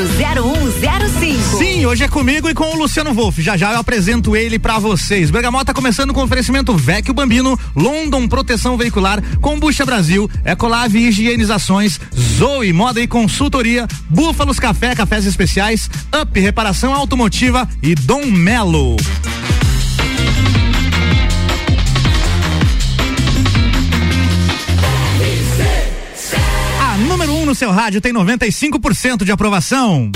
número 0105. Sim, hoje é comigo e com o Luciano Wolff. Já já eu apresento ele para vocês. Bergamota começando com oferecimento Vecchio Bambino, London Proteção Veicular, Combucha Brasil, Ecolave Higienizações, Zoe Moda e Consultoria, Búfalos Café, Cafés Especiais, Up Reparação Automotiva e Dom Melo. No seu rádio tem 95% de aprovação.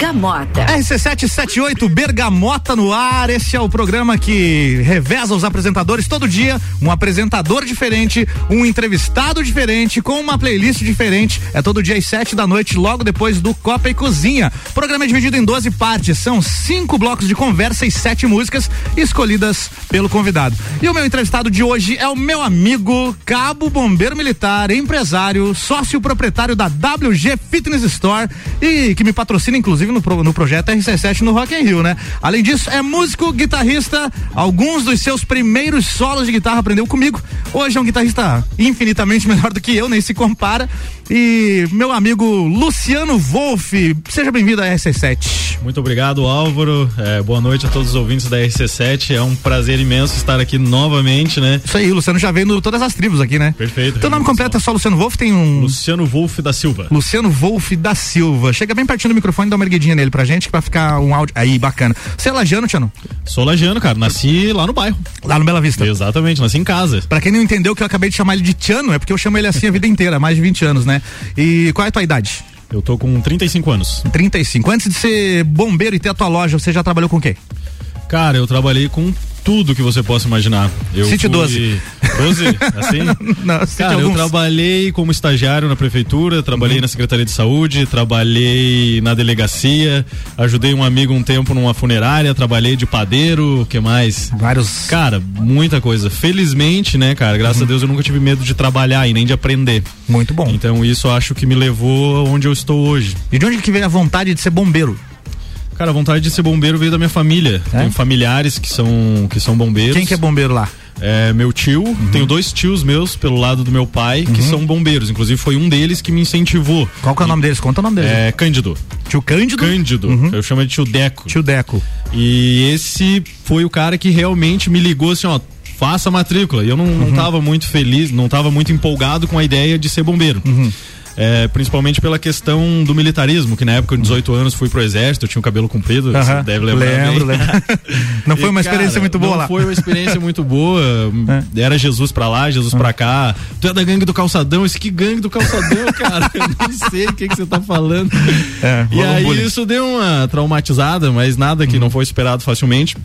Bergamota. RC778 Bergamota no ar. Esse é o programa que reveza os apresentadores todo dia. Um apresentador diferente, um entrevistado diferente, com uma playlist diferente. É todo dia às sete da noite, logo depois do Copa e Cozinha. O programa é dividido em 12 partes. São cinco blocos de conversa e sete músicas escolhidas pelo convidado. E o meu entrevistado de hoje é o meu amigo, cabo bombeiro militar, empresário, sócio proprietário da WG Fitness Store e que me patrocina inclusive no, pro, no projeto RC7 no Rock in Rio, né? Além disso, é músico, guitarrista, alguns dos seus primeiros solos de guitarra aprendeu comigo. Hoje é um guitarrista infinitamente melhor do que eu, nem se compara. E meu amigo Luciano Wolff, seja bem-vindo à RC7. Muito obrigado, Álvaro. É, boa noite a todos os ouvintes da RC7. É um prazer imenso estar aqui novamente, né? Isso aí, Luciano já veio no todas as tribos aqui, né? Perfeito. Teu nome completo é só Luciano Wolff? Tem um. Luciano Wolff da Silva. Luciano Wolff da Silva. Chega bem pertinho do microfone, dá uma erguidinha nele pra gente, que vai ficar um áudio. Aí, bacana. Você é lajano, Tiano? Sou lajano, cara. Nasci lá no bairro. Lá no Bela Vista. Exatamente, nasci em casa. Pra quem não entendeu que eu acabei de chamar ele de Tiano, é porque eu chamo ele assim a vida inteira, mais de 20 anos, né? E qual é a tua idade? Eu tô com 35 anos. 35. Antes de ser bombeiro e ter a tua loja, você já trabalhou com o quê? Cara, eu trabalhei com tudo que você possa imaginar. Eu City fui... 12. 12? Assim? Não, cite Cara, eu trabalhei como estagiário na prefeitura, trabalhei Uhum. na Secretaria de Saúde, trabalhei na delegacia, ajudei um amigo um tempo numa funerária, trabalhei de padeiro, o que mais? Vários. Cara, muita coisa. Felizmente, né, cara, graças Uhum. a Deus eu nunca tive medo de trabalhar e nem de aprender. Muito bom. Então isso eu acho que me levou onde eu estou hoje. E de onde que veio a vontade de ser bombeiro? Cara, a vontade de ser bombeiro veio da minha família. É? Tenho familiares que são, que são bombeiros. Quem que é bombeiro lá? É, meu tio, Uhum. tenho dois tios meus pelo lado do meu pai que são bombeiros. Inclusive foi um deles que me incentivou. Qual que é o nome deles? Conta o nome deles. É Cândido. Tio Cândido? Cândido. Uhum. Eu chamo de tio Deco. Tio Deco. E esse foi o cara que realmente me ligou assim, ó. Faça a matrícula. E eu não, Uhum. não tava muito feliz, não tava muito empolgado com a ideia de ser bombeiro. Uhum. É, principalmente pela questão do militarismo, que na época, com 18 anos, fui pro exército, tinha o cabelo comprido, Aham. você deve lembrar. Lembro, bem. lembro. Não foi uma experiência cara, muito boa não lá. É. Foi uma experiência muito boa. Era Jesus pra lá, Jesus pra cá. Tu é da gangue do calçadão. Esse que gangue do calçadão, cara? Eu nem sei o que, que você tá falando. É, e aí bullying. Uhum. isso deu uma traumatizada, mas nada que não foi esperado facilmente.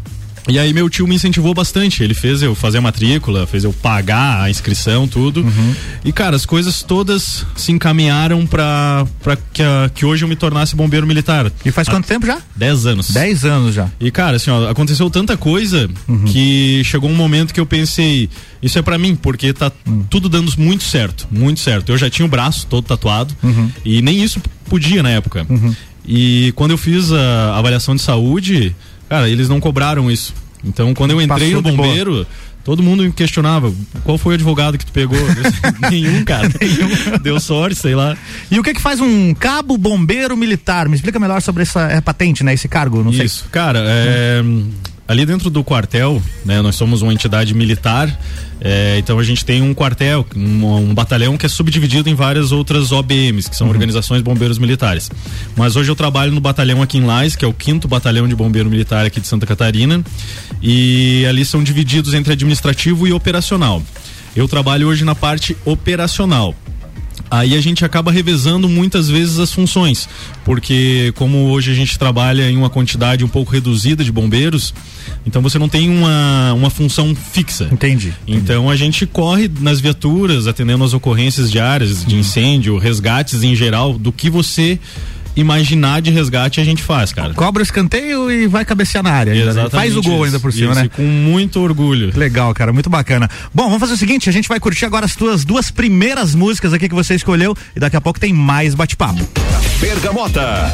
E aí meu tio me incentivou bastante. Ele fez eu fazer a matrícula, fez eu pagar a inscrição, tudo. Uhum. E cara, as coisas todas se encaminharam pra, pra que, a- que hoje eu me tornasse bombeiro militar. E faz quanto tempo já? 10 anos. 10 anos já. E cara, assim, ó, aconteceu tanta coisa que chegou um momento que eu pensei, isso é pra mim, porque tá tudo dando muito certo, muito certo. Eu já tinha o braço todo tatuado e nem isso podia na época. E quando eu fiz a avaliação de saúde, cara, eles não cobraram isso. Então, quando eu entrei Passou no boa. bombeiro, todo mundo me questionava, qual foi o advogado que tu pegou? Nenhum, cara. Nenhum. Deu sorte, sei lá. E o que que faz um cabo bombeiro militar? Me explica melhor sobre essa é, patente, né? Esse cargo, não sei. Isso, cara, é, ali dentro do quartel, né, nós somos uma entidade militar, é, então a gente tem um quartel, um, um batalhão que é subdividido em várias outras OBMs, que são organizações de bombeiros militares. Mas hoje eu trabalho no batalhão aqui em Lais, que é o quinto batalhão de bombeiro militar aqui de Santa Catarina, e ali são divididos entre administrativo e operacional. Eu trabalho hoje na parte operacional. Aí a gente acaba revezando muitas vezes as funções, porque como hoje a gente trabalha em uma quantidade um pouco reduzida de bombeiros, então você não tem uma, uma função fixa. Entendi. Então a gente corre nas viaturas, atendendo as ocorrências diárias de incêndio, resgates em geral, do que você imaginar de resgate a gente faz, cara. Cobra o escanteio e vai cabecear na área. ainda, né? Exatamente Faz o gol ainda por cima, Isso, né? Com muito orgulho. Legal, cara, muito bacana. Bom, vamos fazer o seguinte, a gente vai curtir agora as tuas duas primeiras músicas aqui que você escolheu e daqui a pouco tem mais bate-papo. Bergamota.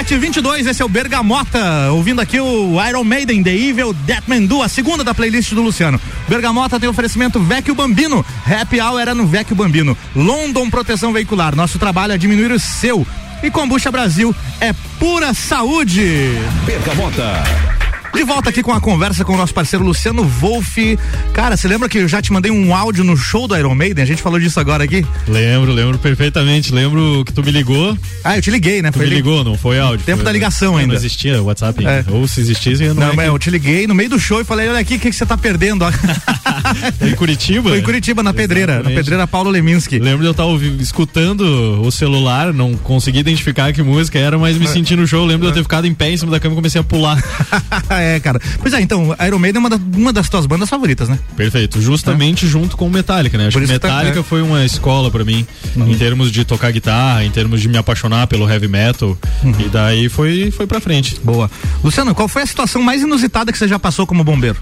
RC7722, esse é o Bergamota, ouvindo aqui o Iron Maiden, The Evil Deathman Do, a segunda da playlist do Luciano. Bergamota tem oferecimento Vecchio Bambino, Happy Hour era no Vecchio Bambino. London Proteção Veicular, nosso trabalho é diminuir o seu. E Combucha Brasil é pura saúde. Bergamota. De volta aqui com a conversa com o nosso parceiro Luciano Wolff. Cara, você lembra que eu já te mandei um áudio no show do Iron Maiden? A gente falou disso agora aqui? Lembro, lembro perfeitamente. Lembro que tu me ligou. Ah, eu te liguei, né? Tu me ligou, não foi áudio. Tempo foi, da ligação ainda. Não existia WhatsApp ainda. É. Ou se existisse, eu não. Não, mas eu te liguei no meio do show e falei: olha aqui, o que, você tá perdendo? em Curitiba? Foi em Curitiba, na pedreira. Exatamente. Na pedreira Paulo Leminski. Lembro de eu estar escutando o celular, não consegui identificar que música era, mas me senti no show. Lembro de eu ter ficado em pé em cima da cama e comecei a pular. é, cara. Pois é, então, Iron Maiden é uma, da, uma das tuas bandas favoritas, né? Perfeito, justamente é. junto com o Metallica, né? Acho que Metallica tá, é. foi uma escola para mim, uhum. em termos de tocar guitarra, em termos de me apaixonar pelo heavy metal, uhum. e daí foi, foi pra frente. Boa. Luciano, qual foi a situação mais inusitada que você já passou como bombeiro?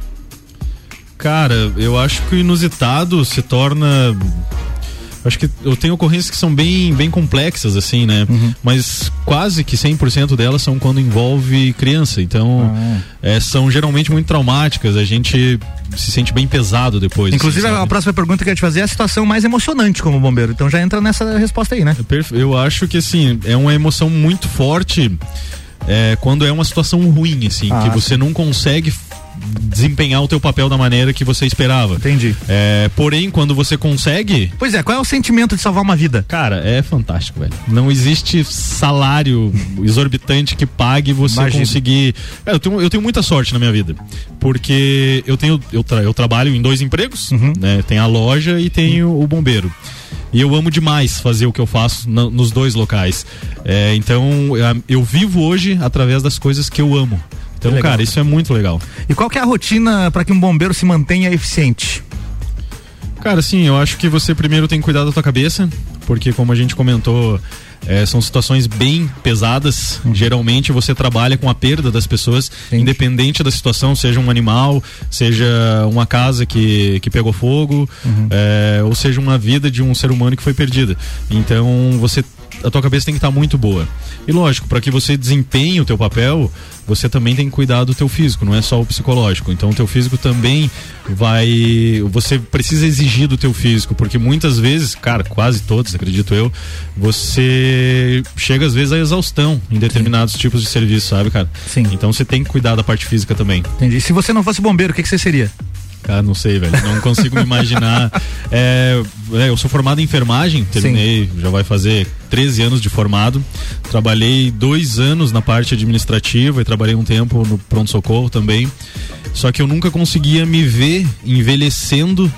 Cara, eu acho que o inusitado se torna acho que eu tenho ocorrências que são bem, bem complexas, assim, né? Uhum. Mas quase que 100% delas são quando envolve criança. Então, ah. é, são geralmente muito traumáticas. A gente se sente bem pesado depois. Inclusive, assim, a próxima pergunta que eu ia te fazer é a situação mais emocionante como bombeiro. Então já entra nessa resposta aí, né? Eu acho que, assim, é uma emoção muito forte. É, quando é uma situação ruim, assim, ah, que você não consegue desempenhar o teu papel da maneira que você esperava. Entendi. É, porém, quando você consegue. Pois é, qual é o sentimento de salvar uma vida? Cara, é fantástico, velho. Não existe salário exorbitante que pague você Imagina. conseguir. É, eu, tenho, eu tenho muita sorte na minha vida. Porque eu tenho. Eu, tra eu trabalho em dois empregos, uhum. né? Tem a loja e tenho uhum. o bombeiro. E eu amo demais fazer o que eu faço nos dois locais. É, então, eu vivo hoje através das coisas que eu amo. Então, cara, isso é muito legal. E qual que é a rotina para que um bombeiro se mantenha eficiente? Cara, sim, eu acho que você primeiro tem que cuidar da tua cabeça, porque como a gente comentou, é, são situações bem pesadas. Uhum. Geralmente você trabalha com a perda das pessoas, Sim. independente da situação, seja um animal, seja uma casa que, que pegou fogo, uhum. é, ou seja uma vida de um ser humano que foi perdida. Então você a tua cabeça tem que estar tá muito boa. E lógico, para que você desempenhe o teu papel, você também tem que cuidar do teu físico, não é só o psicológico. Então o teu físico também vai, você precisa exigir do teu físico, porque muitas vezes, cara, quase todos, acredito eu, você chega às vezes à exaustão em determinados Sim. tipos de serviço, sabe, cara? Sim. Então você tem que cuidar da parte física também. Entendi. Se você não fosse bombeiro, o que, que você seria? Cara, não sei, velho. Não consigo me imaginar. É, é, eu sou formado em enfermagem, terminei, Sim. já vai fazer 13 anos de formado. Trabalhei dois anos na parte administrativa e trabalhei um tempo no pronto-socorro também. Só que eu nunca conseguia me ver envelhecendo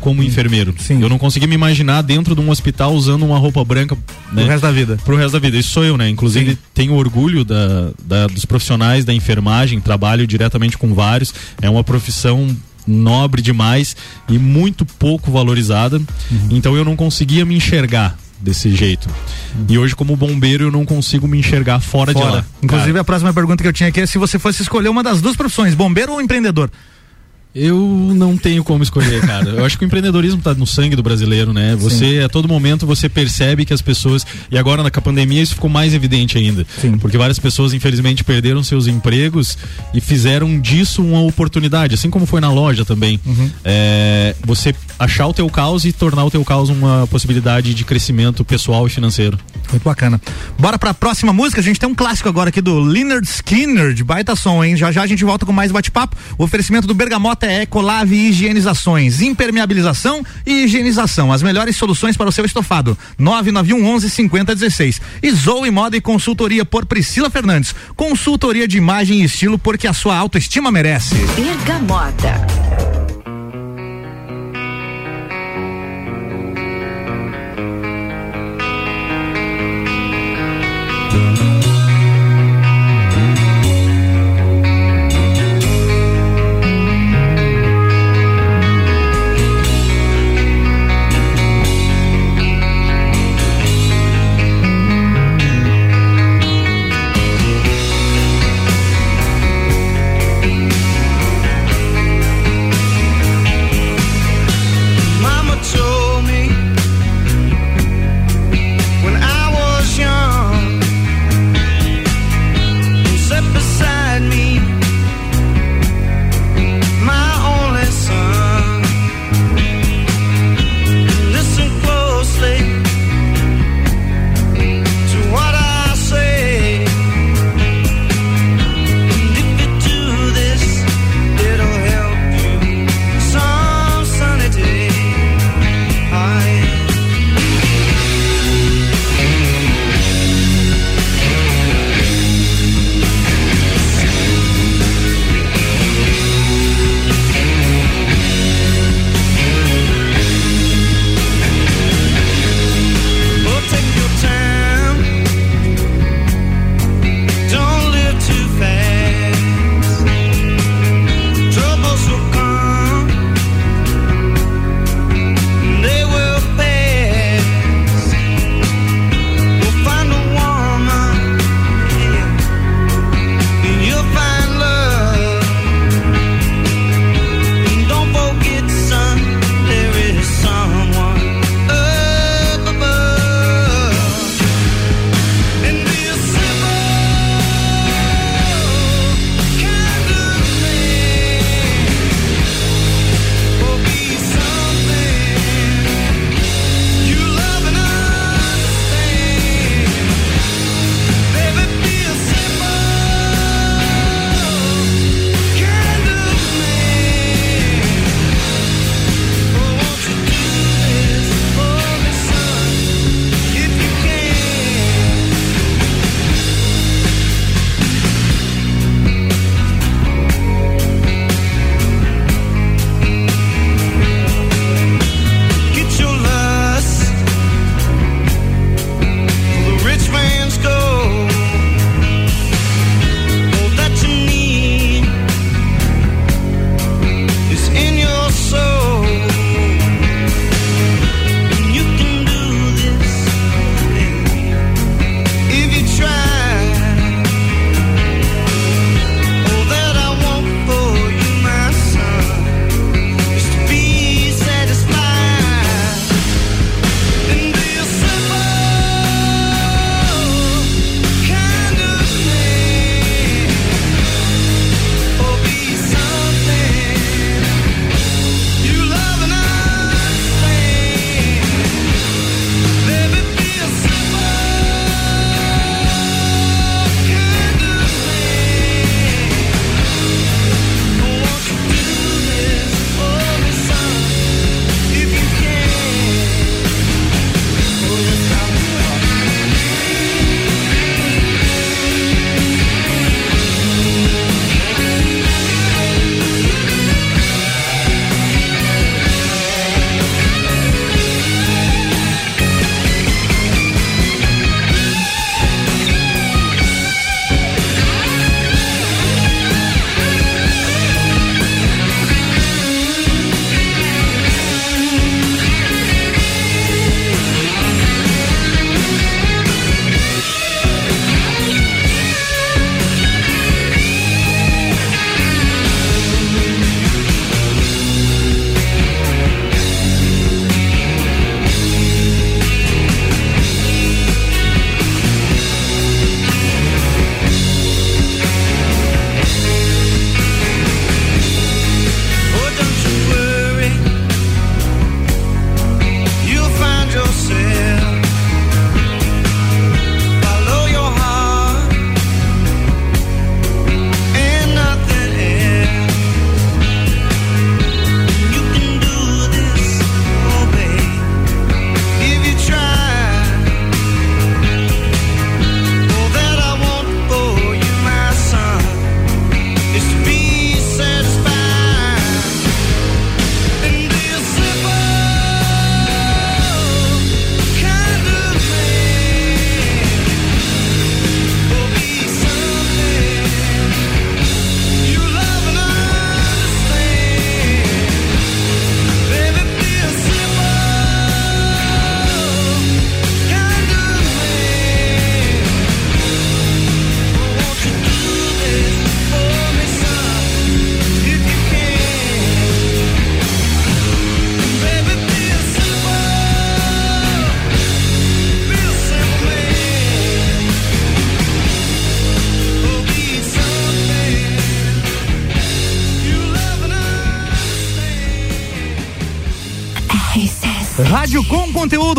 como enfermeiro. Sim. Eu não conseguia me imaginar dentro de um hospital usando uma roupa branca. Né, pro resto da vida. Pro resto da vida. Isso sou eu, né? Inclusive, Sim. tenho orgulho da, da, dos profissionais da enfermagem, trabalho diretamente com vários. É uma profissão nobre demais e muito pouco valorizada. Uhum. Então eu não conseguia me enxergar desse jeito. Uhum. E hoje, como bombeiro, eu não consigo me enxergar fora, fora. de lá. Inclusive, Cara. a próxima pergunta que eu tinha aqui é se você fosse escolher uma das duas profissões, bombeiro ou empreendedor? Eu não tenho como escolher, cara. Eu acho que o empreendedorismo está no sangue do brasileiro, né? Você, Sim. a todo momento, você percebe que as pessoas. E agora, na pandemia, isso ficou mais evidente ainda. Sim. Porque várias pessoas, infelizmente, perderam seus empregos e fizeram disso uma oportunidade, assim como foi na loja também. Uhum. É, você achar o teu caos e tornar o teu caos uma possibilidade de crescimento pessoal e financeiro. Muito bacana. Bora pra próxima música. A gente tem um clássico agora aqui do Leonard Skinner, de baita som, hein? Já já a gente volta com mais bate-papo. O oferecimento do Bergamota é Ecolave Higienizações, impermeabilização e higienização. As melhores soluções para o seu estofado. 991 11 5016. E Zoe Moda e Consultoria por Priscila Fernandes. Consultoria de imagem e estilo porque a sua autoestima merece. Bergamota.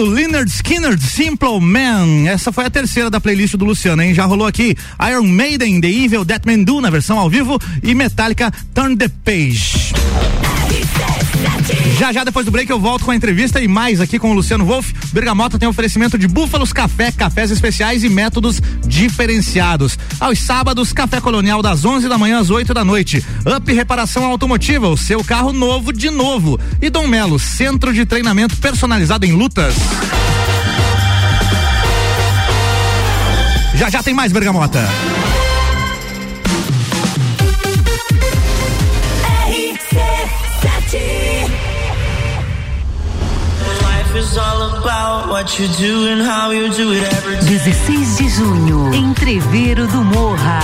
Conteúdo, Leonard Skinner, Simple Man. Essa foi a terceira da playlist do Luciano, hein? Já rolou aqui Iron Maiden, The Evil That Man Do na versão ao vivo e Metallica Turn the Page. Já já depois do break eu volto com a entrevista e mais aqui com o Luciano Wolff. Bergamota tem oferecimento de Búfalos Café, cafés especiais e métodos diferenciados. Aos sábados, café colonial das 11 da manhã às 8 da noite. Up Reparação Automotiva, o seu carro novo de novo. E Dom Melo, centro de treinamento personalizado em lutas. Já já tem mais Bergamota. 16 de junho, Entreveiro do Morra.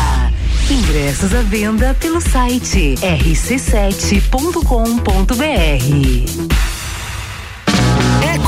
Ingressos à venda pelo site rc7.com.br.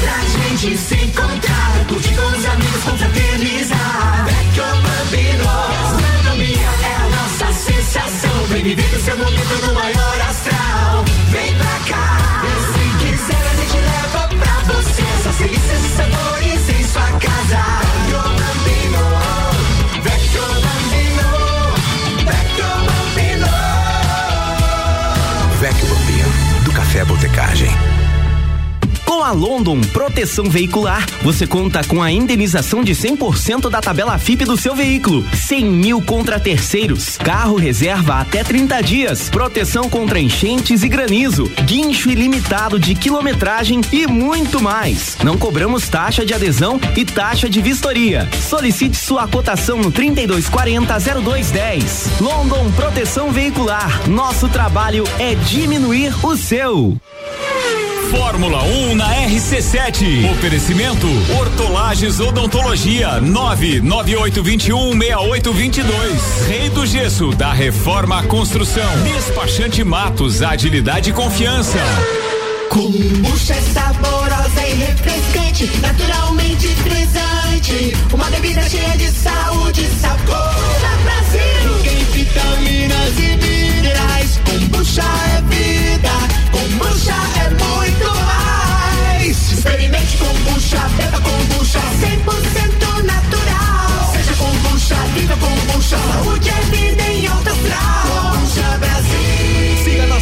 Pra gente se encontrar, curtir com os amigos, confraternizar. Vecchio Bambino, gastronomia é a nossa sensação. Vem viver o seu momento no maior astral. Vem pra cá, se quiser a gente leva pra você essas delícias e sabores em sua casa. Vecchio Bambino, Vecchio Bambino, Vecchio Bambino. Vecchio Bambino, do Café Botecagem. A London Proteção Veicular, você conta com a indenização de 100% da tabela FIP do seu veículo, 100 mil contra terceiros, carro reserva até 30 dias, proteção contra enchentes e granizo, guincho ilimitado de quilometragem e muito mais. Não cobramos taxa de adesão e taxa de vistoria. Solicite sua cotação no 3240 0210. London Proteção Veicular. Nosso trabalho é diminuir o seu. Fórmula 1 na RC7. Oferecimento Hortolagens Odontologia 998216822. Rei do Gesso da Reforma Construção. Despachante Matos, agilidade e confiança. Kombucha é saborosa e refrescante, naturalmente frisante. Uma bebida cheia de saúde e sabor. Brasil tem vitaminas e minerais. Kombucha é vida, kombucha é muito mais. Experimente kombucha, beba kombucha, 100% natural. Seja kombucha, viva kombucha, saúde é vida em alta astral. Kombucha Brasil.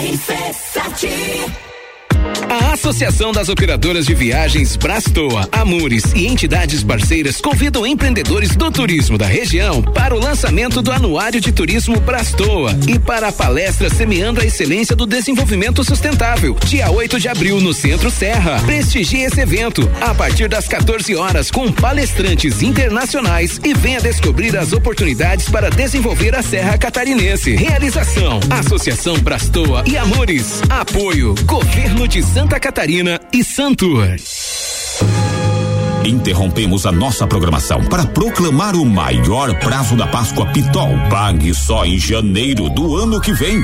RC7 A Associação das Operadoras de Viagens Brastoa, Amures e entidades parceiras convidam empreendedores do turismo da região para o lançamento do Anuário de Turismo Brastoa e para a palestra Semeando a Excelência do Desenvolvimento Sustentável, dia 8 de abril no Centro Serra. Prestigie esse evento a partir das 14 horas com palestrantes internacionais e venha descobrir as oportunidades para desenvolver a Serra Catarinense. Realização: Associação Brastoa e Amores. Apoio: Governo de Santa Catarina e Santur. Interrompemos a nossa programação para proclamar o maior prazo da Páscoa Pitol. Pague só em janeiro do ano que vem.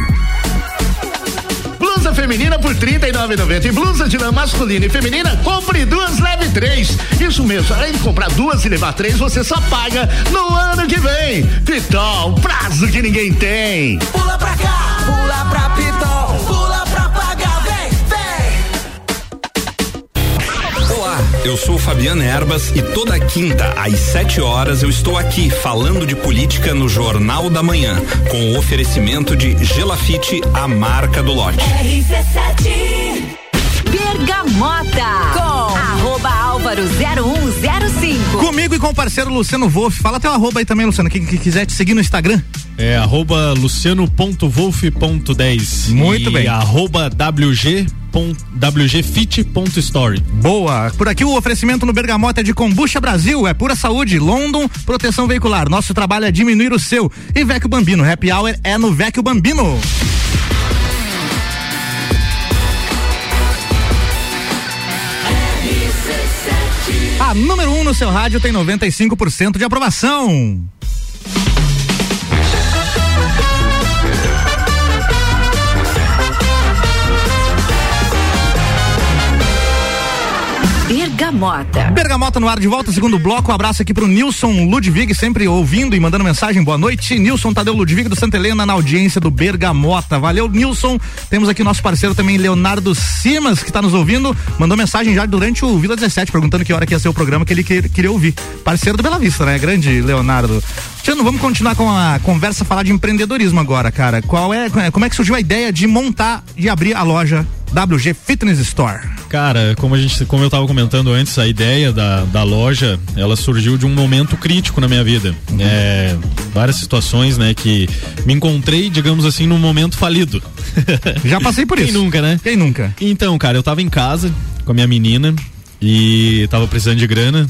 Blusa feminina por R$ 39,90 e blusa de lã masculina e feminina, compre duas, leve três. Isso mesmo, além de comprar duas e levar três, você só paga no ano que vem. Pitol, prazo que ninguém tem. Pula eu sou Fabiana Erbas e toda quinta às 7 horas eu estou aqui falando de política no Jornal da Manhã, com o oferecimento de Gelafite, a marca do lote. RC7 Bergamota com arroba álvaro 0105. Comigo e com o parceiro Luciano Wolf. Fala teu arroba aí também, Luciano. Quem que quiser te seguir no Instagram. É arroba luciano.wolf.10. Muito e bem. Arroba WG. WGFit.story. Boa. Por aqui o oferecimento no Bergamota é de Combucha Brasil, é pura saúde, London, proteção veicular. Nosso trabalho é diminuir o seu. E Vecchio Bambino, Happy Hour é no Vecchio Bambino. A número 1 um no seu rádio tem 95% de aprovação. Bergamota. Bergamota no ar de volta, segundo bloco. Um abraço aqui pro Nilson Ludwig, sempre ouvindo e mandando mensagem. Boa noite. Nilson Tadeu Ludwig do Santa Helena na audiência do Bergamota. Valeu, Nilson. Temos aqui nosso parceiro também, Leonardo Simas, que está nos ouvindo. Mandou mensagem já durante o Vila 17, perguntando que hora que ia ser o programa que ele que- queria ouvir. Parceiro do Bela Vista, né? Grande Leonardo. Tiano, vamos continuar com a conversa, falar de empreendedorismo agora, cara. Qual é, como é que surgiu a ideia de montar, de abrir a loja WG Fitness Store? Cara, como a gente, como eu tava comentando antes, a ideia da, da loja, ela surgiu de um momento crítico na minha vida. É, várias situações, né, que me encontrei, digamos assim, num momento falido. Já passei por Quem isso. nunca, né? Quem nunca? Então, cara, eu tava em casa com a minha menina e tava precisando de grana.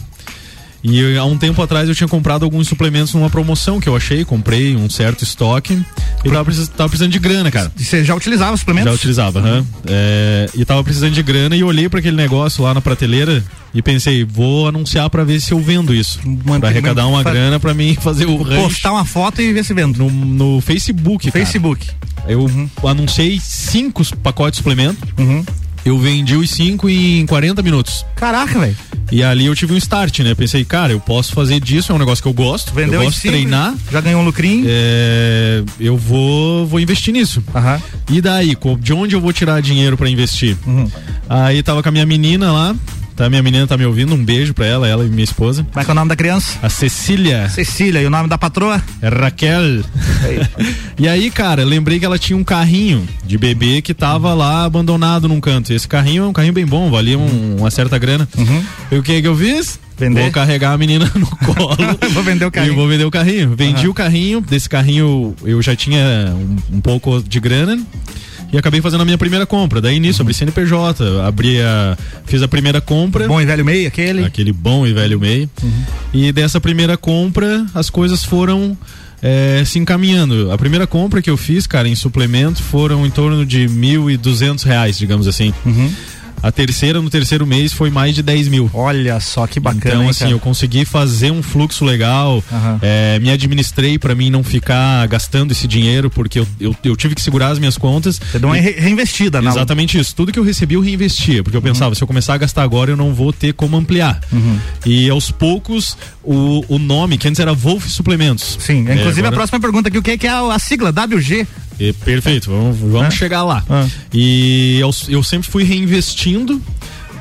E eu, há um tempo atrás eu tinha comprado alguns suplementos numa promoção que eu achei, comprei um certo estoque e tava, precis- tava precisando de grana, cara. Você já utilizava os suplementos? Já utilizava, aham. É, e tava precisando de grana e olhei para aquele negócio lá na prateleira e pensei, vou anunciar para ver se eu vendo isso. Pra arrecadar uma grana para mim fazer o rancho Postar uma foto e ver se vendo. no, no Facebook, cara. Facebook. Eu anunciei cinco pacotes de suplemento. Uhum. Eu vendi os cinco em 40 minutos. Caraca, velho. E ali eu tive um start, né? Pensei, cara, eu posso fazer disso, é um negócio que eu gosto. Vendeu eu gosto de treinar. Já ganhou um lucrinho. É, eu vou, vou investir nisso. Aham. E daí, de onde eu vou tirar dinheiro pra investir? Uhum. Aí tava com a minha menina lá. Tá, minha menina tá me ouvindo, um beijo pra ela, ela e minha esposa. Como é que é o nome da criança? A Cecília. Cecília. E o nome da patroa? É Raquel. e aí, cara, lembrei que ela tinha um carrinho de bebê que tava lá abandonado num canto. Esse carrinho é um carrinho bem bom, valia um- uma certa grana. E o que que eu fiz? Vender? Vou carregar a menina no colo. Vou vender o carrinho. E vou vender o carrinho. Vendi Aham. o carrinho. Desse carrinho eu já tinha um, um pouco de grana. E acabei fazendo a minha primeira compra. Daí nisso, abri CNPJ, abri a. Fiz a primeira compra. Bom e velho meio, aquele. Aquele bom e velho MEI. E dessa primeira compra, as coisas foram é, se encaminhando. A primeira compra que eu fiz, cara, em suplemento, foram em torno de mil e duzentos reais, digamos assim. A terceira, no terceiro mês, foi mais de 10 mil. Olha só que bacana, Então, hein, assim, cara? eu consegui fazer um fluxo legal, Aham. é, me administrei pra mim não ficar gastando esse dinheiro, porque eu, eu, eu tive que segurar as minhas contas. Você deu uma re- reinvestida, na Exatamente isso. Tudo que eu recebi eu reinvestia, porque eu pensava, se eu começar a gastar agora, eu não vou ter como ampliar. E aos poucos, o, o nome, que antes era Wolf Suplementos. Sim, É, inclusive a agora- próxima pergunta aqui, o que é, que é a, a sigla WG? É, perfeito, vamos, vamos É? chegar lá. Ah. E eu, eu sempre fui reinvestindo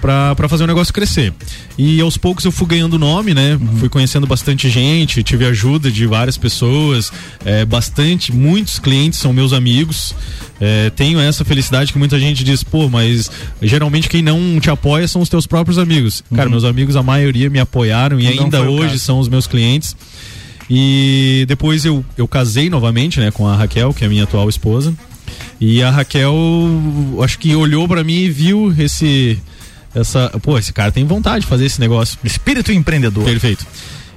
pra fazer o negócio crescer. E aos poucos eu fui ganhando nome, né? Uhum. Fui conhecendo bastante gente, tive ajuda de várias pessoas, é, bastante, muitos clientes são meus amigos. É, tenho essa felicidade que muita gente diz, pô, mas geralmente quem não te apoia são os teus próprios amigos. Cara, meus amigos, a maioria me apoiaram e Uhum. Não ainda hoje são os meus clientes. E depois eu, eu casei novamente, né, com a Raquel, que é a minha atual esposa. E a Raquel, acho que olhou pra mim e viu esse essa, pô, esse cara tem vontade de fazer esse negócio. Espírito empreendedor. Perfeito.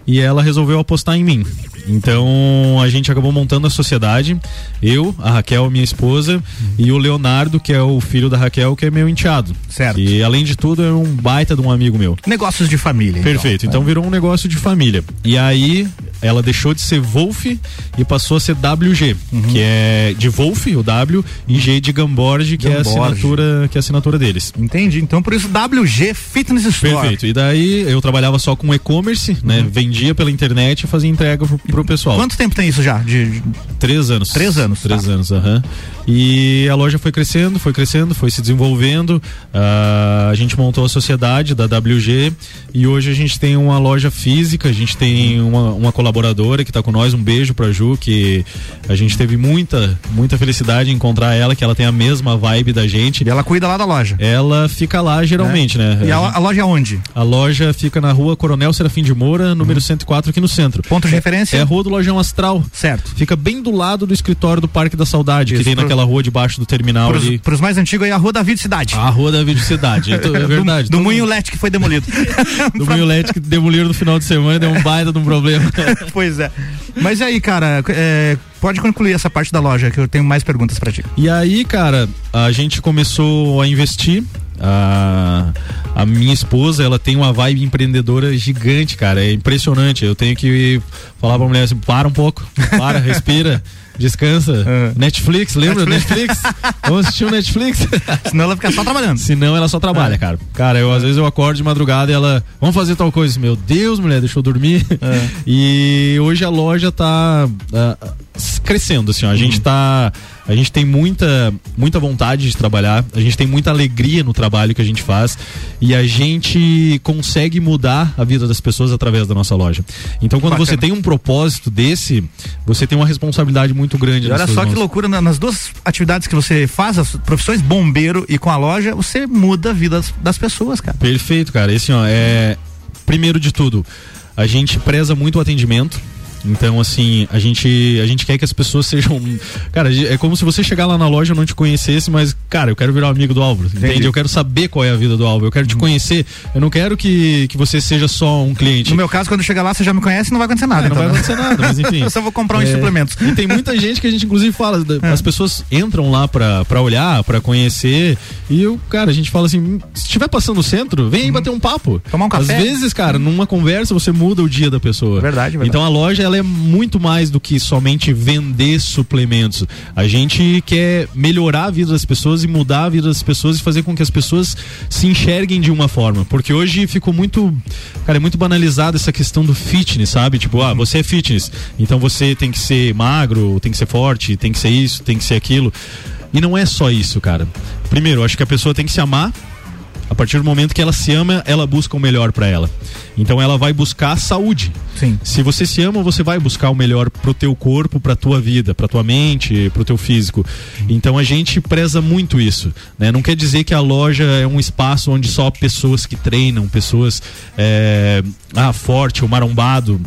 E ela resolveu apostar em mim. Então a gente acabou montando a sociedade. Eu, a Raquel, minha esposa, e o Leonardo, que é o filho da Raquel, que é meu enteado. Certo. E além de tudo, é um baita de um amigo meu. Negócios de família. Perfeito. Então virou um negócio de família. E aí ela deixou de ser Wolf e passou a ser WG, que é de Wolf, o W, e G de Gamborge, que é a assinatura, que é a assinatura deles. Entendi. Então por isso WG Fitness Store. Perfeito. E daí eu trabalhava só com e-commerce, né? Vendia pela internet e fazia entrega pro, pro pessoal. Quanto tempo tem isso já? De, de- Três anos. Três anos, Três tá. anos, aham. E a loja foi crescendo, foi crescendo, foi se desenvolvendo. Ah, a gente montou a sociedade da WG e hoje a gente tem uma loja física, a gente tem uma, uma colaboradora que tá com nós. Um beijo pra Ju, que a gente teve muita, muita felicidade em encontrar ela, que ela tem a mesma vibe da gente. E ela cuida lá da loja. Ela fica lá geralmente, né? E a, a loja é onde? A loja fica na rua Coronel Serafim de Moura, número 104, aqui no centro. Ponto de referência? É rua do Lojão Astral. Certo. Fica bem do lado do escritório do Parque da Saudade, Isso, que tem pro- naquela rua debaixo do terminal Pros, ali. pros mais antigos aí, a Rua da Vida Cidade. A Rua da Vida Cidade. Então, é verdade. Do, do Moinho Lete que foi demolido. do Moinho Lete que demoliram no final de semana deu um baita de um problema. pois é. Mas e aí, cara, é, pode concluir essa parte da loja, que eu tenho mais perguntas pra ti. E aí, cara, a gente começou a investir. A, a minha esposa, ela tem uma vibe empreendedora gigante, cara. É impressionante. Eu tenho que falar pra mulher assim: para um pouco, para, respira. Descansa. Netflix, lembra? Netflix? Vamos assistir o Netflix? Senão ela fica só trabalhando. Senão ela só trabalha, cara. Cara, eu às vezes eu acordo de madrugada e ela, vamos fazer tal coisa. Meu Deus, mulher, deixa eu dormir. E hoje a loja tá ah, crescendo, assim, ó. A gente tá. A gente tem muita, muita vontade de trabalhar, a gente tem muita alegria no trabalho que a gente faz e a gente consegue mudar a vida das pessoas através da nossa loja. Então, quando Bacana. você tem um propósito desse, você tem uma responsabilidade muito grande. E olha só que mãos. loucura, na- nas duas atividades que você faz, as profissões bombeiro e com a loja, você muda a vida das, das pessoas, cara. Perfeito, cara. Esse, ó, é. Primeiro de tudo, a gente preza muito o atendimento. Então, assim, a gente, a gente quer que as pessoas sejam. Cara, é como se você chegar lá na loja e eu não te conhecesse, mas, cara, eu quero virar amigo do Álvaro. Entende? Entendi. Eu quero saber qual é a vida do Álvaro. Eu quero te conhecer. Eu não quero que, que você seja só um cliente. No meu caso, quando chegar lá, você já me conhece e não vai acontecer nada. É, não então, vai né? acontecer nada, mas enfim. eu só vou comprar uns É, suplementos. E tem muita gente que a gente inclusive fala, É. as pessoas entram lá pra, pra olhar, pra conhecer, e o cara, a gente fala assim, "Hum, se estiver passando no centro, vem aí bater um papo. Uhum. Tomar um café. Às vezes, cara, numa conversa você muda o dia da pessoa. Verdade, verdade. Então a loja ela é muito mais do que somente vender suplementos. A gente quer melhorar a vida das pessoas e mudar a vida das pessoas e fazer com que as pessoas se enxerguem de uma forma, porque hoje ficou muito, cara, é muito banalizada essa questão do fitness, sabe? Tipo, ah, você é fitness, então você tem que ser magro, tem que ser forte, tem que ser isso, tem que ser aquilo. E não é só isso, cara. Primeiro, acho que a pessoa tem que se amar, a partir do momento que ela se ama, ela busca o melhor pra ela. Então ela vai buscar a saúde. Sim. Se você se ama, você vai buscar o melhor pro teu corpo, pra tua vida, pra tua mente, pro teu físico. Então a gente preza muito isso, né? Não quer dizer que a loja é um espaço onde só pessoas que treinam, pessoas é, ah, forte ou marombado.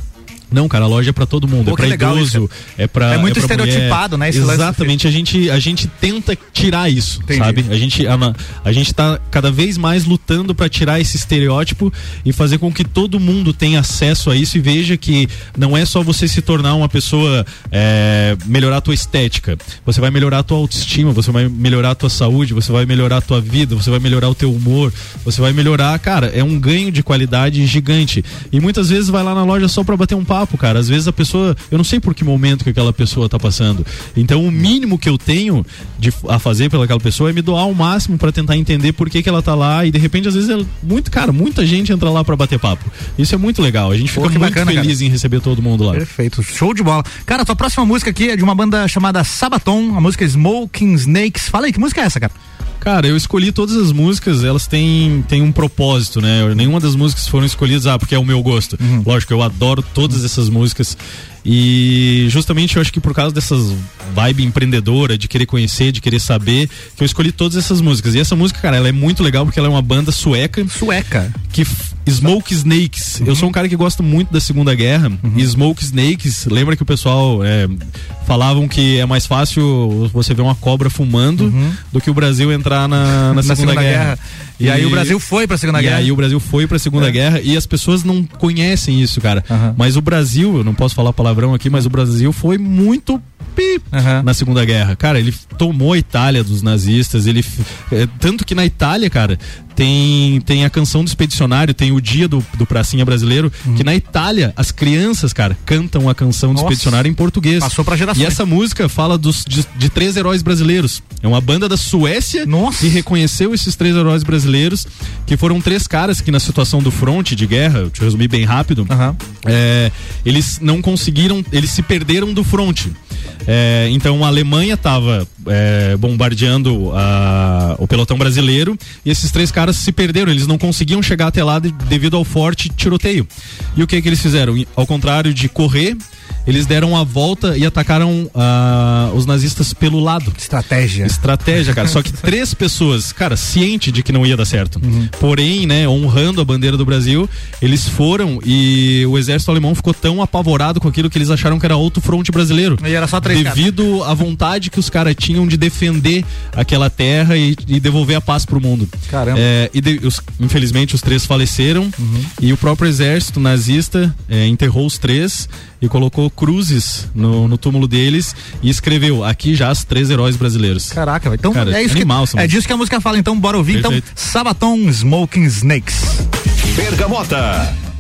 Não, cara, a loja é pra todo mundo, Pô, é legal idoso, é pra É muito pra mulher. estereotipado, né, lance do Exatamente, a gente a gente tenta tirar isso, Entendi. sabe? A gente a, a gente tá cada vez mais lutando pra tirar esse estereótipo e fazer com que todo mundo tenha acesso a isso e veja que não é só você se tornar uma pessoa é, melhorar a tua estética, você vai melhorar a tua autoestima, você vai melhorar a tua saúde, você vai melhorar a tua vida, você vai melhorar o teu humor, você vai melhorar, cara, é um ganho de qualidade gigante. E muitas vezes vai lá na loja só pra bater um papo, cara. Às vezes a pessoa, eu não sei por que momento que aquela pessoa tá passando. Então o mínimo que eu tenho de, a fazer pelaquela pessoa é me doar ao máximo pra tentar entender por que que ela tá lá e de repente às vezes ela, muito, cara, muita gente entra lá pra bater papo. Isso é muito legal. A gente Pô, fica que muito bacana, feliz cara. em receber todo mundo lá. Perfeito, show de bola. Cara, tua próxima música aqui é de uma banda chamada Sabaton, a música Smoking Snakes. Fala aí, que música é essa, cara? Cara, eu escolhi todas as músicas, elas têm, têm um propósito, né? Nenhuma das músicas foram escolhidas, ah, porque é o meu gosto. Lógico, eu adoro todas essas músicas. E justamente eu acho que por causa dessas vibe empreendedora, de querer conhecer, de querer saber, que eu escolhi todas essas músicas. E essa música, cara, ela é muito legal porque ela é uma banda sueca. Sueca. Que Smoke Snakes. Eu sou um cara que gosta muito da Segunda Guerra. E Smoke Snakes, lembra que o pessoal é, falavam que é mais fácil você ver uma cobra fumando do que o Brasil entrar na, na, Segunda, Guerra. E aí o Brasil foi pra Segunda e Guerra. aí o Brasil foi pra Segunda É. Guerra e as pessoas não conhecem isso, cara. Mas o Brasil, eu não posso falar palavrão aqui, mas o Brasil foi muito pi na Segunda Guerra. Cara, ele tomou a Itália dos nazistas, ele é, tanto que na Itália, cara, tem tem a canção do expedicionário, tem o dia do, do pracinha brasileiro, que na Itália as crianças, cara, cantam a canção do Nossa. expedicionário em português. Passou pra gerações. E essa música fala dos, de, de três heróis brasileiros. É uma banda da Suécia que reconheceu esses três heróis brasileiros, que foram três caras que na situação do fronte de guerra, deixa eu resumir bem rápido, é, eles não conseguiram, eles se perderam do fronte. É, então a Alemanha estava bombardeando a- o pelotão brasileiro e esses três caras se perderam, eles não conseguiam chegar até lá de- devido ao forte tiroteio. E o que que eles fizeram? Ao contrário de correr, eles deram a volta e atacaram ah, os nazistas pelo lado. Estratégia. Estratégia, cara. Só que três pessoas, cara, ciente de que não ia dar certo. Uhum. Porém, né, honrando a bandeira do Brasil, eles foram e o exército alemão ficou tão apavorado com aquilo que eles acharam que era outro fronte brasileiro. E era só três. Devido à vontade que os caras tinham de defender aquela terra e, e devolver a paz pro mundo. Caramba. É, e de- os- infelizmente os três faleceram Uhum. e o próprio exército nazista é, enterrou os três e colocou cruzes no, no túmulo deles e escreveu aqui já os três heróis brasileiros. Caraca, velho. então Cara, é isso animal, que, é disso que a música fala, então bora ouvir. Perfeito. Então, Sabaton Smoking Snakes. Bergamota.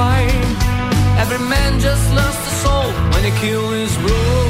Every man just lost a soul when he killed his brother.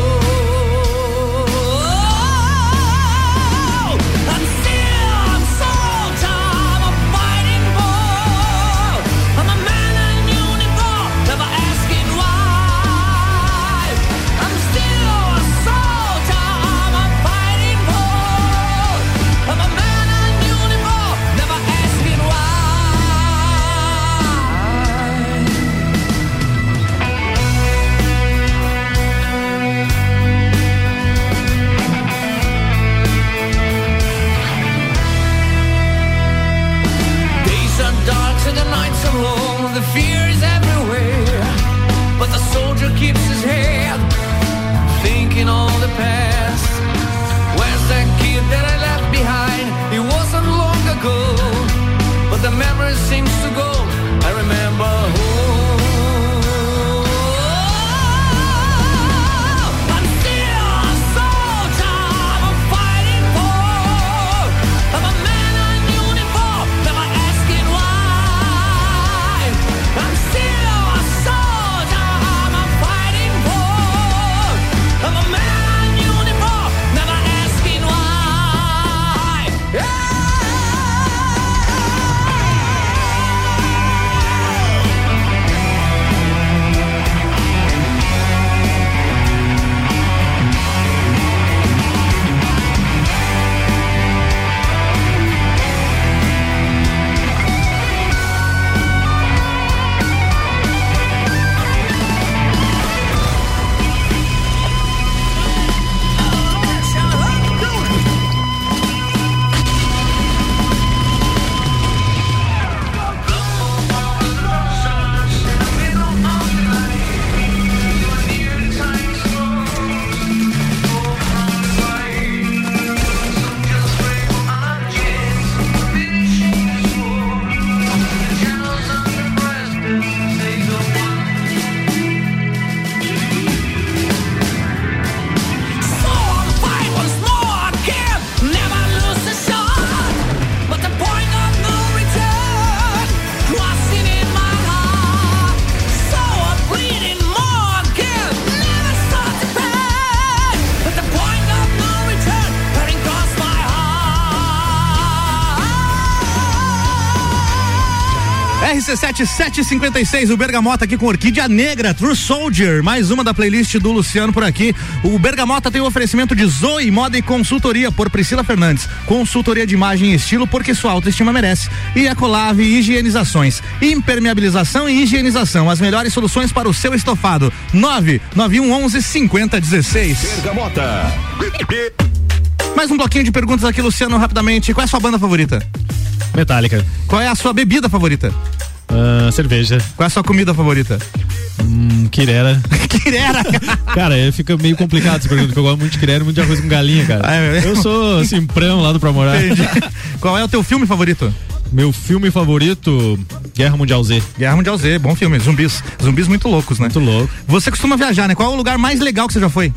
RC7 756, o Bergamota aqui com Orquídea Negra, True Soldier, mais uma da playlist do Luciano por aqui. O Bergamota tem o oferecimento de Zoe Moda e Consultoria por Priscila Fernandes. Consultoria de imagem e estilo porque sua autoestima merece. E Ecolave Higienizações, impermeabilização e higienização, as melhores soluções para o seu estofado. 99111 5016. Bergamota. Mais um bloquinho de perguntas aqui, Luciano, rapidamente. Qual é a sua banda favorita? Metallica. Qual é a sua bebida favorita? Ah, cerveja. Qual é a sua comida favorita? Hum, quirera. quirera? cara, fica meio complicado essa pergunta, porque eu gosto muito de quirera e muito de arroz com galinha, cara. Ah, é eu sou assim, prão lá do Pra Morar. Entendi. Qual é o teu filme favorito? Meu filme favorito, Guerra Mundial Z. Guerra Mundial Z, bom filme. Zumbis. Zumbis muito loucos, né? Muito louco. Você costuma viajar, né? Qual é o lugar mais legal que você já foi?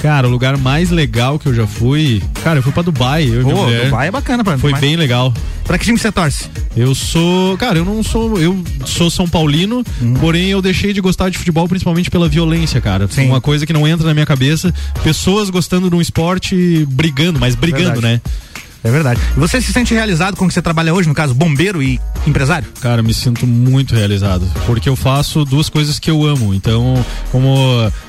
Cara, o lugar mais legal que eu já fui. Cara, eu fui pra Dubai. Eu. Dubai é bacana pra Foi Dubai. bem legal. Pra que time você torce? Eu sou. Cara, eu não sou. Eu sou São Paulino, Uhum. porém eu deixei de gostar de futebol principalmente pela violência, cara. Uma coisa que não entra na minha cabeça. Pessoas gostando de um esporte brigando, mas brigando, Verdade. né? É verdade. Você se sente realizado com o que você trabalha hoje, no caso, bombeiro e empresário? Cara, me sinto muito realizado. Porque eu faço duas coisas que eu amo. Então, como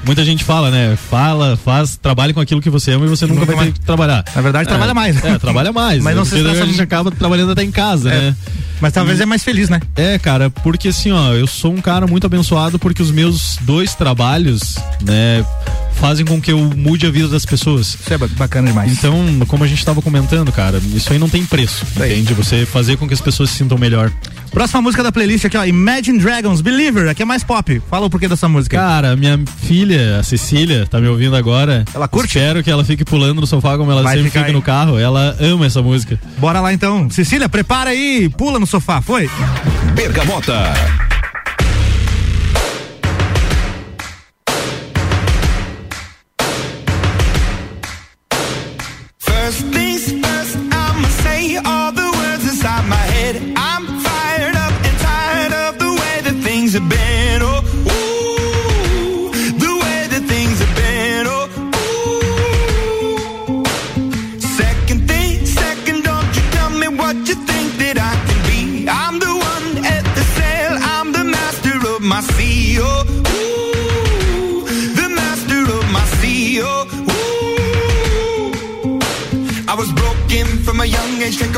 muita gente fala, né? Fala, faz, trabalhe com aquilo que você ama e você nunca, vai ter que trabalhar. Na verdade, É, trabalha mais. É, trabalha mais. Mas né? não se estressa a gente acaba trabalhando até em casa, É. né? Mas talvez é mais feliz, né? É, cara, porque assim, ó, eu sou um cara muito abençoado porque os meus dois trabalhos, né, fazem com que eu mude a vida das pessoas. Isso é bacana demais. Então, como a gente estava comentando, cara, isso aí não tem preço, entende? Você fazer com que as pessoas se sintam melhor. Próxima música da playlist aqui, ó, Imagine Dragons, Believer, aqui é mais pop. Fala o porquê dessa música. Cara, minha filha, a Cecília, tá me ouvindo agora. Ela curte? Espero que ela fique pulando no sofá como ela Vai sempre fica aí. no carro. Ela ama essa música. Bora lá então. Cecília, prepara aí, pula no sofá, foi? Bergamota.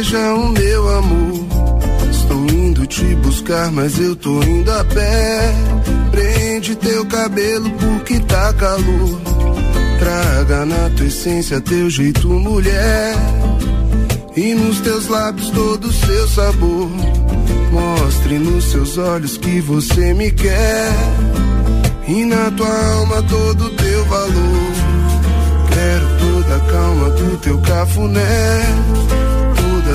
Seja o meu amor. Estou indo te buscar, mas eu tô indo a pé. Prende teu cabelo porque tá calor. Traga na tua essência teu jeito, mulher. E nos teus lábios todo o seu sabor. Mostre nos seus olhos que você me quer. E na tua alma todo o teu valor. Quero toda a calma do teu cafuné.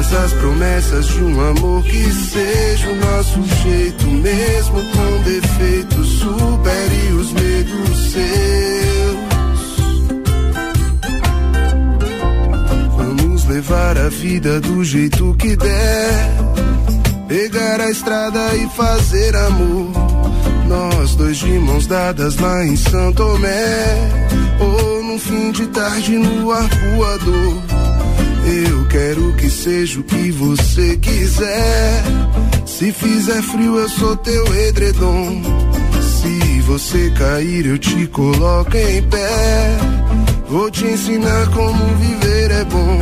Todas as promessas de um amor que seja o nosso jeito, mesmo com defeitos, supere os medos seus. Vamos levar a vida do jeito que der. Pegar a estrada e fazer amor. Nós dois de mãos dadas lá em Santo Tomé. Ou num fim de tarde no arpoador. Eu quero que seja o que você quiser. Se fizer frio, eu sou teu edredom. Se você cair, eu te coloco em pé. Vou te ensinar como viver é bom.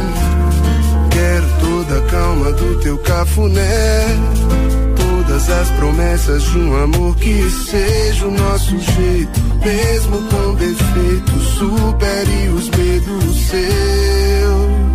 Quero toda a calma do teu cafuné. Todas as promessas de um amor que seja o nosso jeito. Mesmo com defeitos, supere os medos seus.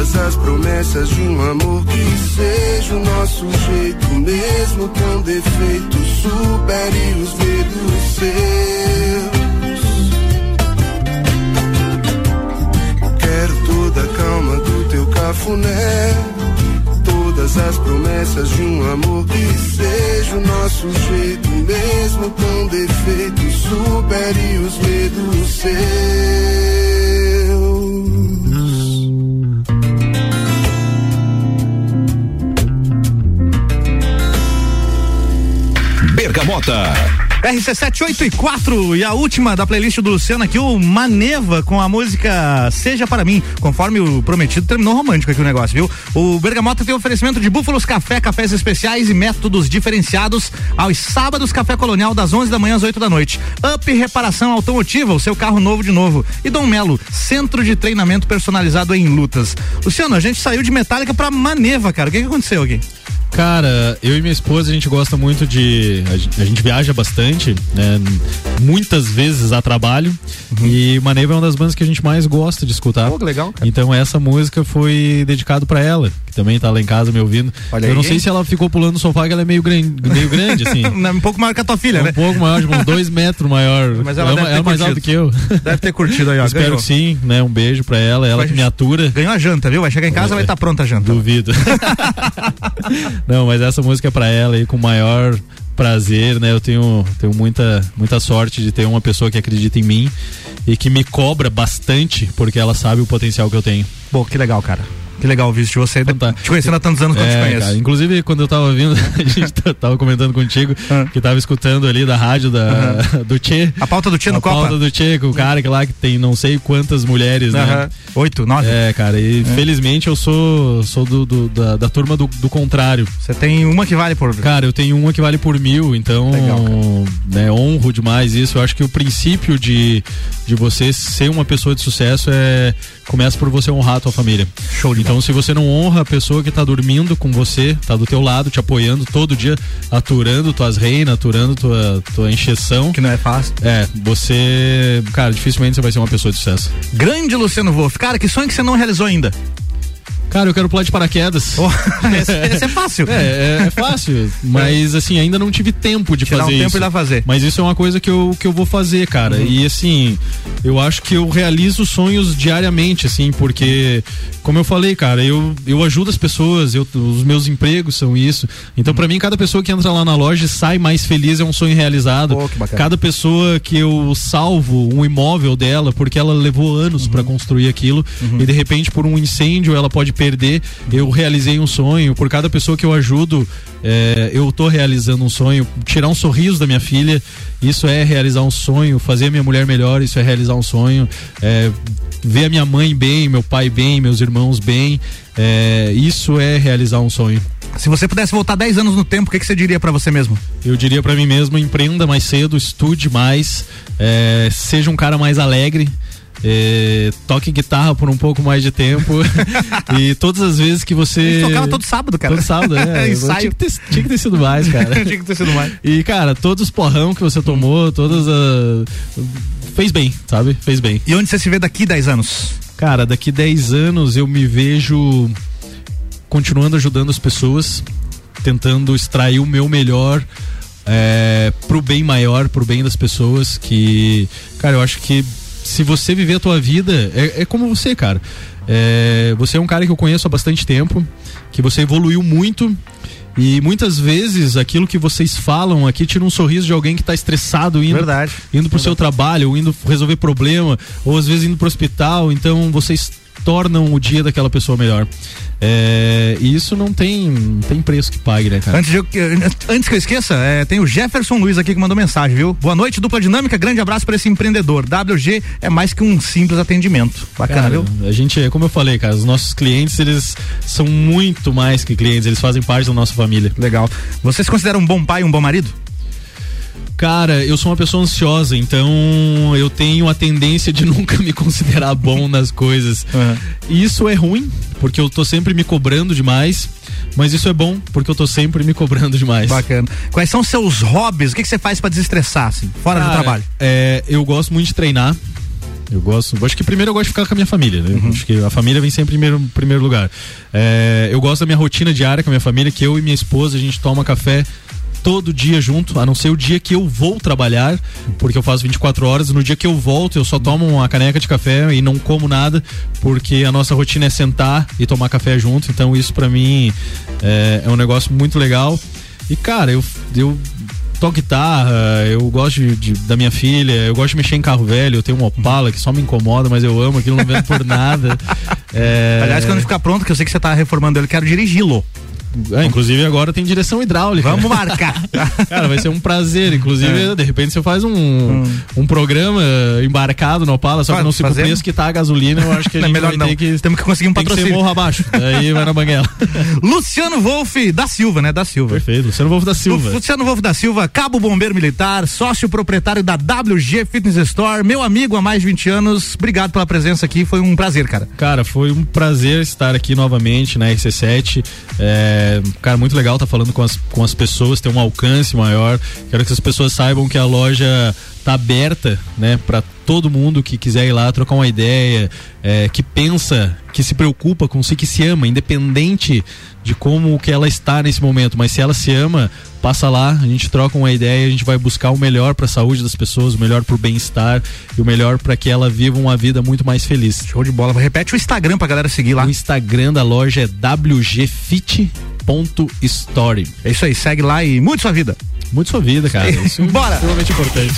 Todas as promessas de um amor que seja o nosso jeito, mesmo com defeitos, supere os medos seus. Quero toda a calma do teu cafuné. Todas as promessas de um amor que seja o nosso jeito, mesmo com defeitos, supere os medos seus. Bergamota. RC7 e 4 e a última da playlist do Luciano aqui, o Maneva com a música Seja Para Mim. Conforme o prometido, terminou romântico aqui o negócio, viu? O Bergamota tem oferecimento de Búfalos Café, cafés especiais e métodos diferenciados aos sábados, Café Colonial das 11 da manhã às 8 da noite. Up Reparação Automotiva, o seu carro novo de novo. E Dom Melo, centro de treinamento personalizado em lutas. Luciano, a gente saiu de Metallica pra Maneva, cara. O que, que aconteceu aqui? Cara, eu e minha esposa a gente gosta muito de. A gente, a gente viaja bastante, né? Muitas vezes a trabalho. Uhum. E Maneva é uma das bandas que a gente mais gosta de escutar. Pô, que legal, cara. Então essa música foi dedicado pra ela, que também tá lá em casa me ouvindo. Olha eu aí, não sei se ela ficou pulando no sofá, que ela é meio grande, meio grande assim. um pouco maior que a tua filha, É né? um pouco maior, tipo, uns dois metros maior. Mas ela deve ter é mais curtido. alto que eu. Deve ter curtido aí, ó. Espero ganhou. que sim, né? Um beijo pra ela, ela Vai- que me atura. Ganhou a janta, viu? Vai chegar em casa, vai estar pronta a janta. Duvido. Não, mas essa música é pra ela aí com o maior prazer, né? Eu tenho, tenho muita, muita sorte de ter uma pessoa que acredita em mim e que me cobra bastante porque ela sabe o potencial que eu tenho. Pô, que legal, cara. Que legal ouvir isso de você. Te conhecendo há tantos anos quanto É, te conheço. cara, inclusive, quando eu tava vindo, a gente tava comentando contigo que tava escutando ali da rádio da, do Tchê. A pauta do Tchê no A Copa. pauta do Tchê, com o cara que lá que tem não sei quantas mulheres, né? Aham. Oito, nove. É, cara, e felizmente eu sou, sou do, do- da, da turma do, do contrário. Você tem uma que vale por. Cara, eu tenho uma que vale por mil, então né, honro demais isso. Eu acho que o princípio de, de você ser uma pessoa de sucesso é começa por você honrar a tua família. Show de Então, se você não honra a pessoa que tá dormindo com você, tá do teu lado, te apoiando todo dia, aturando tuas reinas, aturando tua, tua encheção. Que não é fácil. É, você, cara, dificilmente você vai ser uma pessoa de sucesso. Grande Luciano Wolff. Cara, que sonho que você não realizou ainda? Cara, eu quero pular de paraquedas. esse, esse é fácil. É, é, é fácil, mas assim, ainda não tive tempo de Tirar um fazer tempo isso. e lá fazer. Mas isso é uma coisa que eu, que eu vou fazer, cara. Uhum. E assim, eu acho que eu realizo sonhos diariamente, assim, porque, como eu falei, cara, eu, eu ajudo as pessoas, eu, os meus empregos são isso. Então, pra mim, cada pessoa que entra lá na loja e sai mais feliz é um sonho realizado. Pô, que bacana. Cada pessoa que eu salvo um imóvel dela, porque ela levou anos Uhum. pra construir aquilo, e de repente, por um incêndio, ela pode perder. Eu realizei um sonho. Por cada pessoa que eu ajudo, é, eu tô realizando um sonho. Tirar um sorriso da minha filha, isso é realizar um sonho. Fazer a minha mulher melhor, isso é realizar um sonho. É, ver a minha mãe bem, meu pai bem, meus irmãos bem, é, isso é realizar um sonho. Se você pudesse voltar 10 anos no tempo, o que, que você diria pra você mesmo? Eu diria pra mim mesmo, empreenda mais cedo, estude mais, é, seja um cara mais alegre. É, toque guitarra por um pouco mais de tempo e todas as vezes que você tocava todo sábado, cara. todo sábado é tinha, que ter, tinha que ter sido mais cara Tinha que ter sido mais. e cara todos os porrão que você tomou todas as fez bem sabe fez bem E onde você se vê daqui 10 anos? Cara, daqui 10 anos eu me vejo continuando ajudando as pessoas, tentando extrair o meu melhor é, pro bem maior, pro bem das pessoas. Que, cara, eu acho que se você viver a tua vida, é, é como você, cara. É, você é um cara que eu conheço há bastante tempo, que você evoluiu muito. E muitas vezes aquilo que vocês falam aqui tira um sorriso de alguém que está estressado indo, Verdade. indo pro seu trabalho, ou indo resolver problema, ou às vezes indo pro hospital. Então vocês tornam o dia daquela pessoa melhor. É, e isso não tem, não tem preço que pague, né, cara? Antes, de eu- antes que eu esqueça, é, tem o Jefferson Luiz aqui que mandou mensagem, viu? Boa noite, dupla dinâmica, grande abraço para esse empreendedor. WG é mais que um simples atendimento. Bacana, Cara, viu? A gente, como eu falei, cara, os nossos clientes, eles são muito mais que clientes, eles fazem parte da nossa família. Legal. Você se considera um bom pai, um bom marido? Cara, eu sou uma pessoa ansiosa, então eu tenho a tendência de nunca me considerar bom nas coisas. E isso é ruim, porque eu tô sempre me cobrando demais, mas isso é bom, porque eu tô sempre me cobrando demais. Bacana. Quais são seus hobbies? O que, que você faz para desestressar, assim, fora do Cara, trabalho? É, eu gosto muito de treinar. Eu gosto. Acho que primeiro eu gosto de ficar com a minha família. Né? Uhum. Acho que a família vem sempre em primeiro, primeiro lugar. É, eu gosto da minha rotina diária com a minha família, que eu e minha esposa a gente toma café todo dia junto, a não ser o dia que eu vou trabalhar, porque eu faço 24 horas. No dia que eu volto, eu só tomo uma caneca de café e não como nada, porque a nossa rotina é sentar e tomar café junto. Então, isso pra mim é, é um negócio muito legal. E, cara, eu, eu toco guitarra, eu gosto de, de- da minha filha, eu gosto de mexer em carro velho, eu tenho uma Opala que só me incomoda, mas eu amo aquilo, não vendo por nada. É... Aliás, quando ficar pronto, que eu sei que você tá reformando ele, quero dirigi-lo. É, inclusive agora tem direção hidráulica. Vamos marcar. Cara, vai ser um prazer. Inclusive, É. de repente você faz um, um programa embarcado no Opala, só que não se o preço que tá a gasolina, eu acho que a é gente melhor vai não. ter que... Temos que conseguir um tem que ser patrocínio. morro abaixo. Daí vai na banguela. Luciano Wolff da Silva, né? Da Silva. Perfeito, Luciano Wolff da Silva. Luciano Wolff da Silva, cabo bombeiro militar, sócio proprietário da WG Fitness Store, meu amigo há mais de 20 anos. Obrigado pela presença aqui, foi um prazer, cara. Cara, foi um prazer estar aqui novamente na RC7. É, cara, muito legal estar falando com as, com as pessoas, ter um alcance maior. Quero que as pessoas saibam que a loja tá aberta, né, para todo mundo que quiser ir lá trocar uma ideia, é, que pensa, que se preocupa com si, que se ama, independente de como que ela está nesse momento, mas se ela se ama, passa lá, a gente troca uma ideia, a gente vai buscar o melhor para a saúde das pessoas, o melhor para o bem-estar e o melhor para que ela viva uma vida muito mais feliz. Show de bola. Repete o Instagram pra galera seguir lá. O Instagram da loja é wgfit.story. É isso aí, segue lá e mude sua vida. Mude sua vida, cara. Isso Bora. é extremamente importante.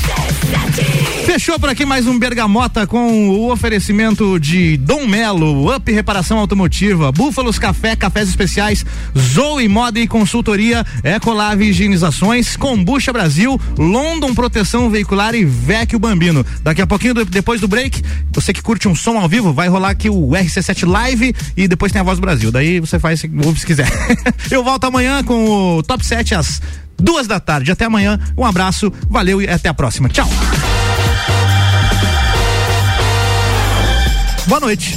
Fechou por aqui mais um Bergamota com o oferecimento de Dom Melo, Up Reparação Automotiva, Búfalos Café, Cafés Especiais, Zoe Moda e Consultoria, Ecolave Higienizações, Combucha Brasil, London Proteção Veicular e Vecchio Bambino. Daqui a pouquinho, depois do break, você que curte um som ao vivo, vai rolar aqui o RC7 Live e depois tem a Voz do Brasil. Daí você faz, ouve se quiser. Eu volto amanhã com o Top 7 às duas da tarde. Até amanhã, um abraço, valeu e até a próxima. Tchau. Boa noite.